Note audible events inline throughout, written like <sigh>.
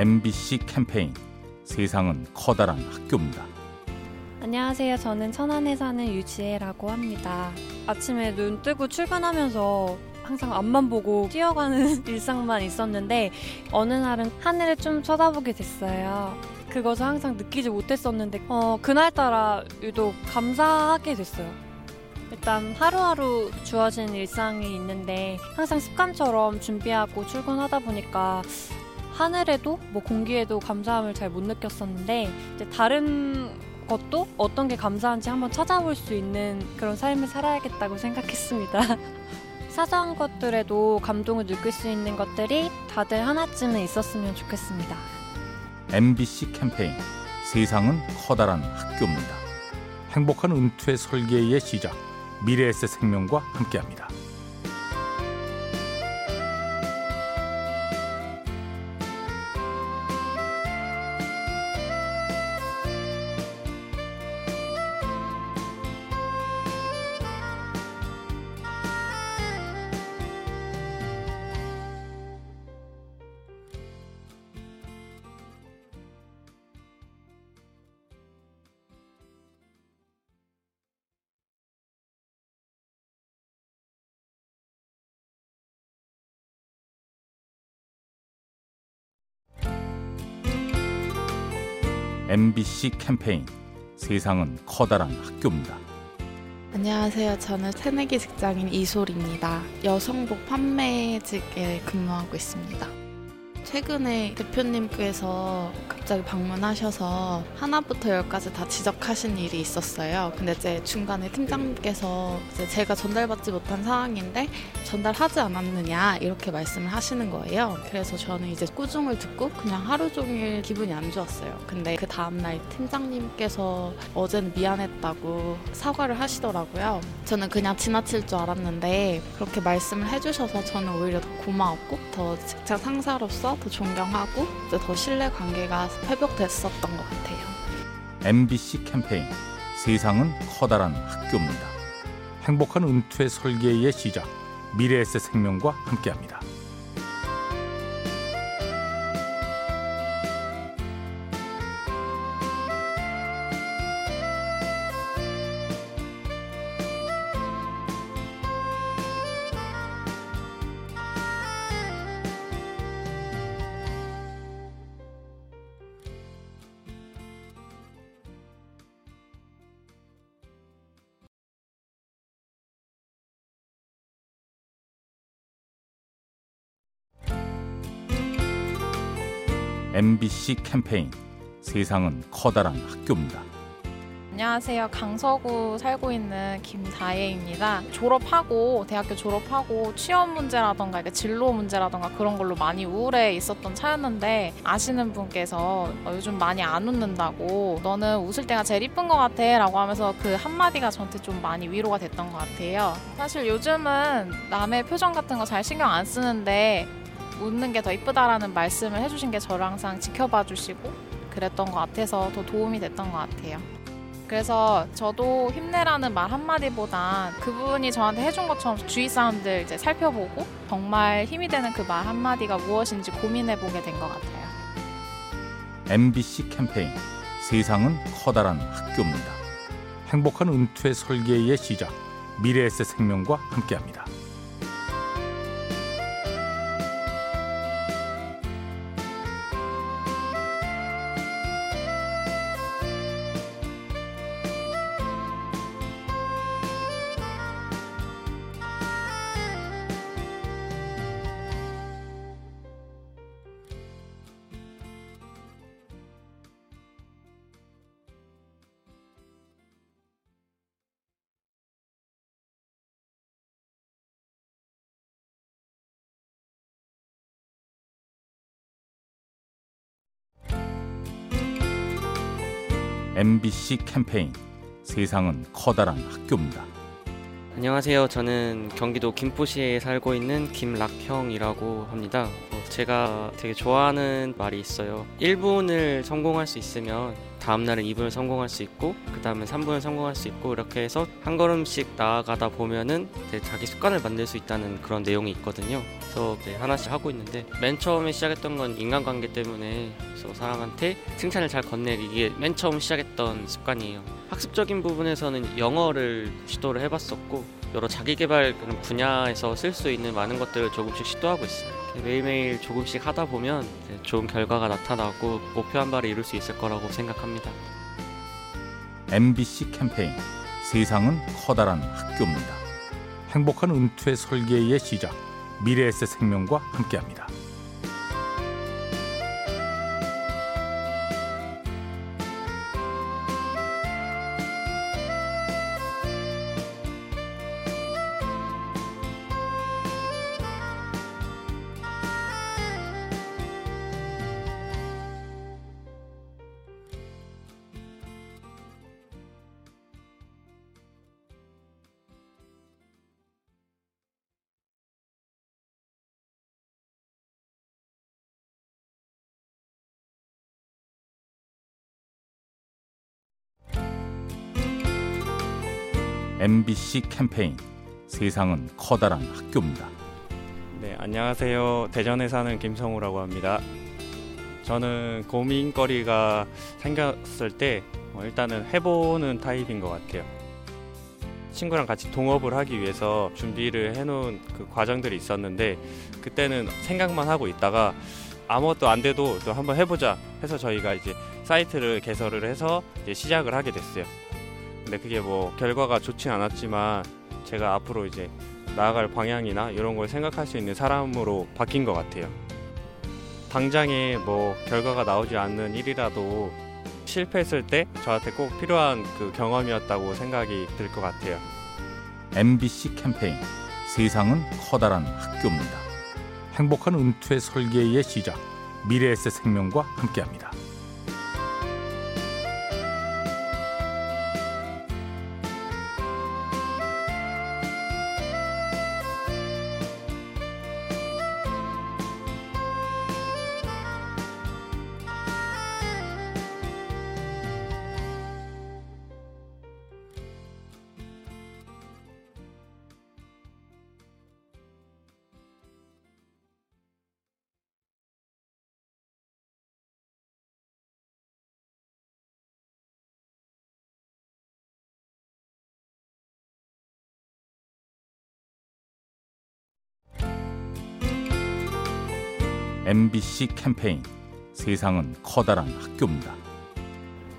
MBC 캠페인 세상은 커다란 학교입니다. 안녕하세요. 저는 천안에 사는 유지혜라고 합니다. 아침에 눈 뜨고 출근하면서 항상 앞만 보고 뛰어가는 <laughs> 일상만 있었는데 어느 날은 하늘을 좀 쳐다보게 됐어요. 그것을 항상 느끼지 못했었는데 어, 그날따라 유독 감사하게 됐어요. 일단 하루하루 주어진 일상이 있는데 항상 습관처럼 준비하고 출근하다 보니까 하늘에도 뭐 공기에도 감사함을 잘 못 느꼈었는데 이제 다른 것도 어떤 게 감사한지 한번 찾아볼 수 있는 그런 삶을 살아야겠다고 생각했습니다. <laughs> 사소한 것들에도 감동을 느낄 수 있는 것들이 다들 하나쯤은 있었으면 좋겠습니다. MBC 캠페인 세상은 커다란 학교입니다. 행복한 은퇴 설계의 시작 미래에셋 생명과 함께합니다. MBC 캠페인 세상은 커다란 학교입니다. 안녕하세요. 저는 새내기 직장인 이솔입니다. 여성복 판매직에 근무하고 있습니다. 최근에 대표님께서 갑자기 방문하셔서 하나부터 열까지 다 지적하신 일이 있었어요. 근데 이제 중간에 팀장님께서 이제 제가 전달받지 못한 사항인데 전달하지 않았느냐 이렇게 말씀을 하시는 거예요. 그래서 저는 이제 꾸중을 듣고 그냥 하루 종일 기분이 안 좋았어요. 근데 그 다음날 팀장님께서 어제는 미안했다고 사과를 하시더라고요. 저는 그냥 지나칠 줄 알았는데 그렇게 말씀을 해주셔서 저는 오히려 더 고마웠고 더 직장 상사로서 더 존경하고 이제 더 신뢰 관계가 회복됐었던 것 같아요. MBC 캠페인 세상은 커다란 학교입니다. 행복한 은퇴 설계의 시작 미래에셋 생명과 함께합니다. MBC 캠페인 세상은 커다란 학교입니다. 안녕하세요. 강서구 살고 있는 김다혜입니다. 졸업하고 대학교 졸업하고 취업 문제라던가 진로 문제라던가 그런 걸로 많이 우울해 있었던 차였는데 아시는 분께서 어, 요즘 많이 안 웃는다고 너는 웃을 때가 제일 이쁜 것 같아 라고 하면서 그 한마디가 저한테 좀 많이 위로가 됐던 것 같아요. 사실 요즘은 남의 표정 같은 거 잘 신경 안 쓰는데 웃는 게 더 이쁘다라는 말씀을 해주신 게 저를 항상 지켜봐 주시고 그랬던 것 같아서 더 도움이 됐던 것 같아요. 그래서 저도 힘내라는 말 한마디보단 그분이 저한테 해준 것처럼 주위 사람들 이제 살펴보고 정말 힘이 되는 그 말 한마디가 무엇인지 고민해보게 된 것 같아요. MBC 캠페인 세상은 커다란 학교입니다. 행복한 은퇴 설계의 시작 미래에셋 생명과 함께합니다. MBC 캠페인 세상은 커다란 학교입니다. 안녕하세요. 저는 경기도 김포시에 살고 있는 김락형이라고 합니다. 어, 제가 되게 좋아하는 말이 있어요. 1분을 성공할 수 있으면 다음 날은 2분을 성공할 수 있고 그 다음에 3분을 성공할 수 있고 이렇게 해서 한 걸음씩 나아가다 보면은 자기 습관을 만들 수 있다는 그런 내용이 있거든요. 그래서 하나씩 하고 있는데 맨 처음에 시작했던 건 인간관계 때문에 그래서 사람한테 칭찬을 잘 건네기 이게 맨 처음 시작했던 습관이에요. 학습적인 부분에서는 영어를 시도를 해봤었고 여러 자기개발 그런 분야에서 쓸 수 있는 많은 것들을 조금씩 시도하고 있어요. 매일매일 조금씩 하다 보면 좋은 결과가 나타나고 목표한 바를 이룰 수 있을 거라고 생각합니다. MBC 캠페인 세상은 커다란 학교입니다. 행복한 은퇴 설계의 시작 미래에셋 생명과 함께합니다. MBC 캠페인 세상은 커다란 학교입니다. 네, 안녕하세요. 대전에 사는 김성우라고 합니다. 저는 고민거리가 생겼을 때 어, 일단은 해보는 타입인 것 같아요. 친구랑 같이 동업을 하기 위해서 준비를 해놓은 그 과정들이 있었는데 그때는 생각만 하고 있다가 아무것도 안 돼도 또 한번 해보자 해서 저희가 이제 사이트를 개설을 해서 이제 시작을 하게 됐어요. 근데 그게 뭐 결과가 좋진 않았지만 제가 앞으로 이제 나아갈 방향이나 이런 걸 생각할 수 있는 사람으로 바뀐 것 같아요. 당장에 뭐 결과가 나오지 않는 일이라도 실패했을 때 저한테 꼭 필요한 그 경험이었다고 생각이 들 것 같아요. MBC 캠페인 세상은 커다란 학교입니다. 행복한 은퇴 설계의 시작 미래에셋 생명과 함께합니다. MBC 캠페인 세상은 커다란 학교입니다.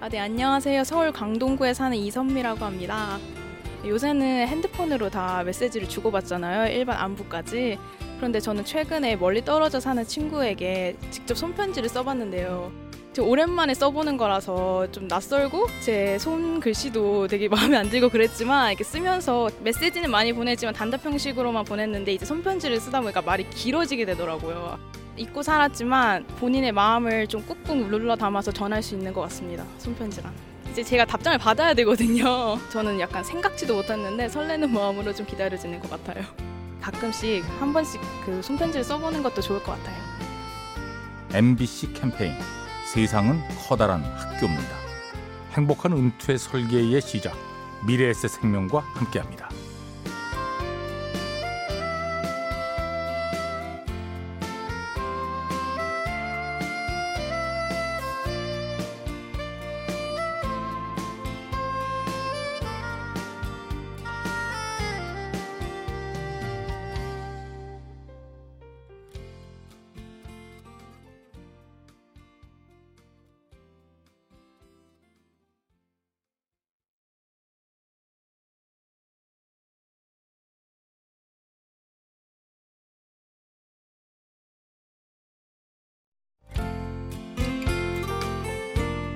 아, 네, 안녕하세요. 서울 강동구에 사는 이선미라고 합니다. 요새는 핸드폰으로 다 메시지를 주고받잖아요. 일반 안부까지. 그런데 저는 최근에 멀리 떨어져 사는 친구에게 직접 손편지를 써봤는데요. 오랜만에 써보는 거라서 좀 낯설고 제 손글씨도 되게 <laughs> 마음에 안 들고 그랬지만 이렇게 쓰면서 메시지는 많이 보내지만 단답 형식으로만 보냈는데 이제 손편지를 쓰다 보니까 말이 길어지게 되더라고요. 잊고 살았지만 본인의 마음을 좀 꾹꾹 눌러 담아서 전할 수 있는 것 같습니다. 손편지랑. 이제 제가 답장을 받아야 되거든요. <laughs> 저는 약간 생각지도 못했는데 설레는 마음으로 좀 기다려지는 것 같아요. 가끔씩 한 번씩 그 손편지를 써보는 것도 좋을 것 같아요. MBC 캠페인 세상은 커다란 학교입니다. 행복한 은퇴 설계의 시작 미래에셋 생명과 함께합니다.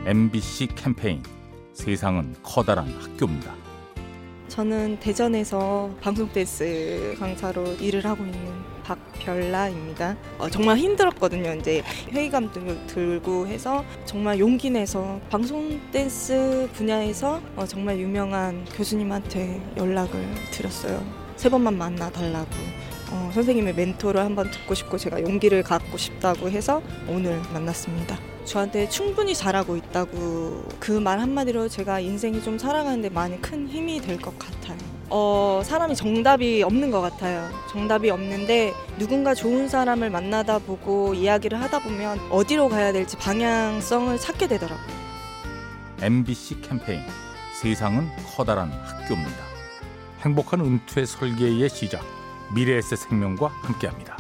MBC 캠페인 세상은 커다란 학교입니다. 저는 대전에서 방송 댄스 강사로 일을 하고 있는 박별라입니다. 어, 정말 힘들었거든요. 이제 회의감도 들고 해서 정말 용기 내서 방송 댄스 분야에서 어, 정말 유명한 교수님한테 연락을 드렸어요. 세 번만 만나 달라고. 어, 선생님의 멘토를 한번 듣고 싶고 제가 용기를 갖고 싶다고 해서 오늘 만났습니다. 저한테 충분히 잘하고 있다고 그 말 한마디로 제가 인생이 좀 살아가는데 많이 큰 힘이 될 것 같아요. 어, 사람이 정답이 없는 것 같아요. 정답이 없는데 누군가 좋은 사람을 만나다 보고 이야기를 하다 보면 어디로 가야 될지 방향성을 찾게 되더라고요. MBC 캠페인 세상은 커다란 학교입니다. 행복한 은퇴 설계의 시작 미래에셋 생명과 함께합니다.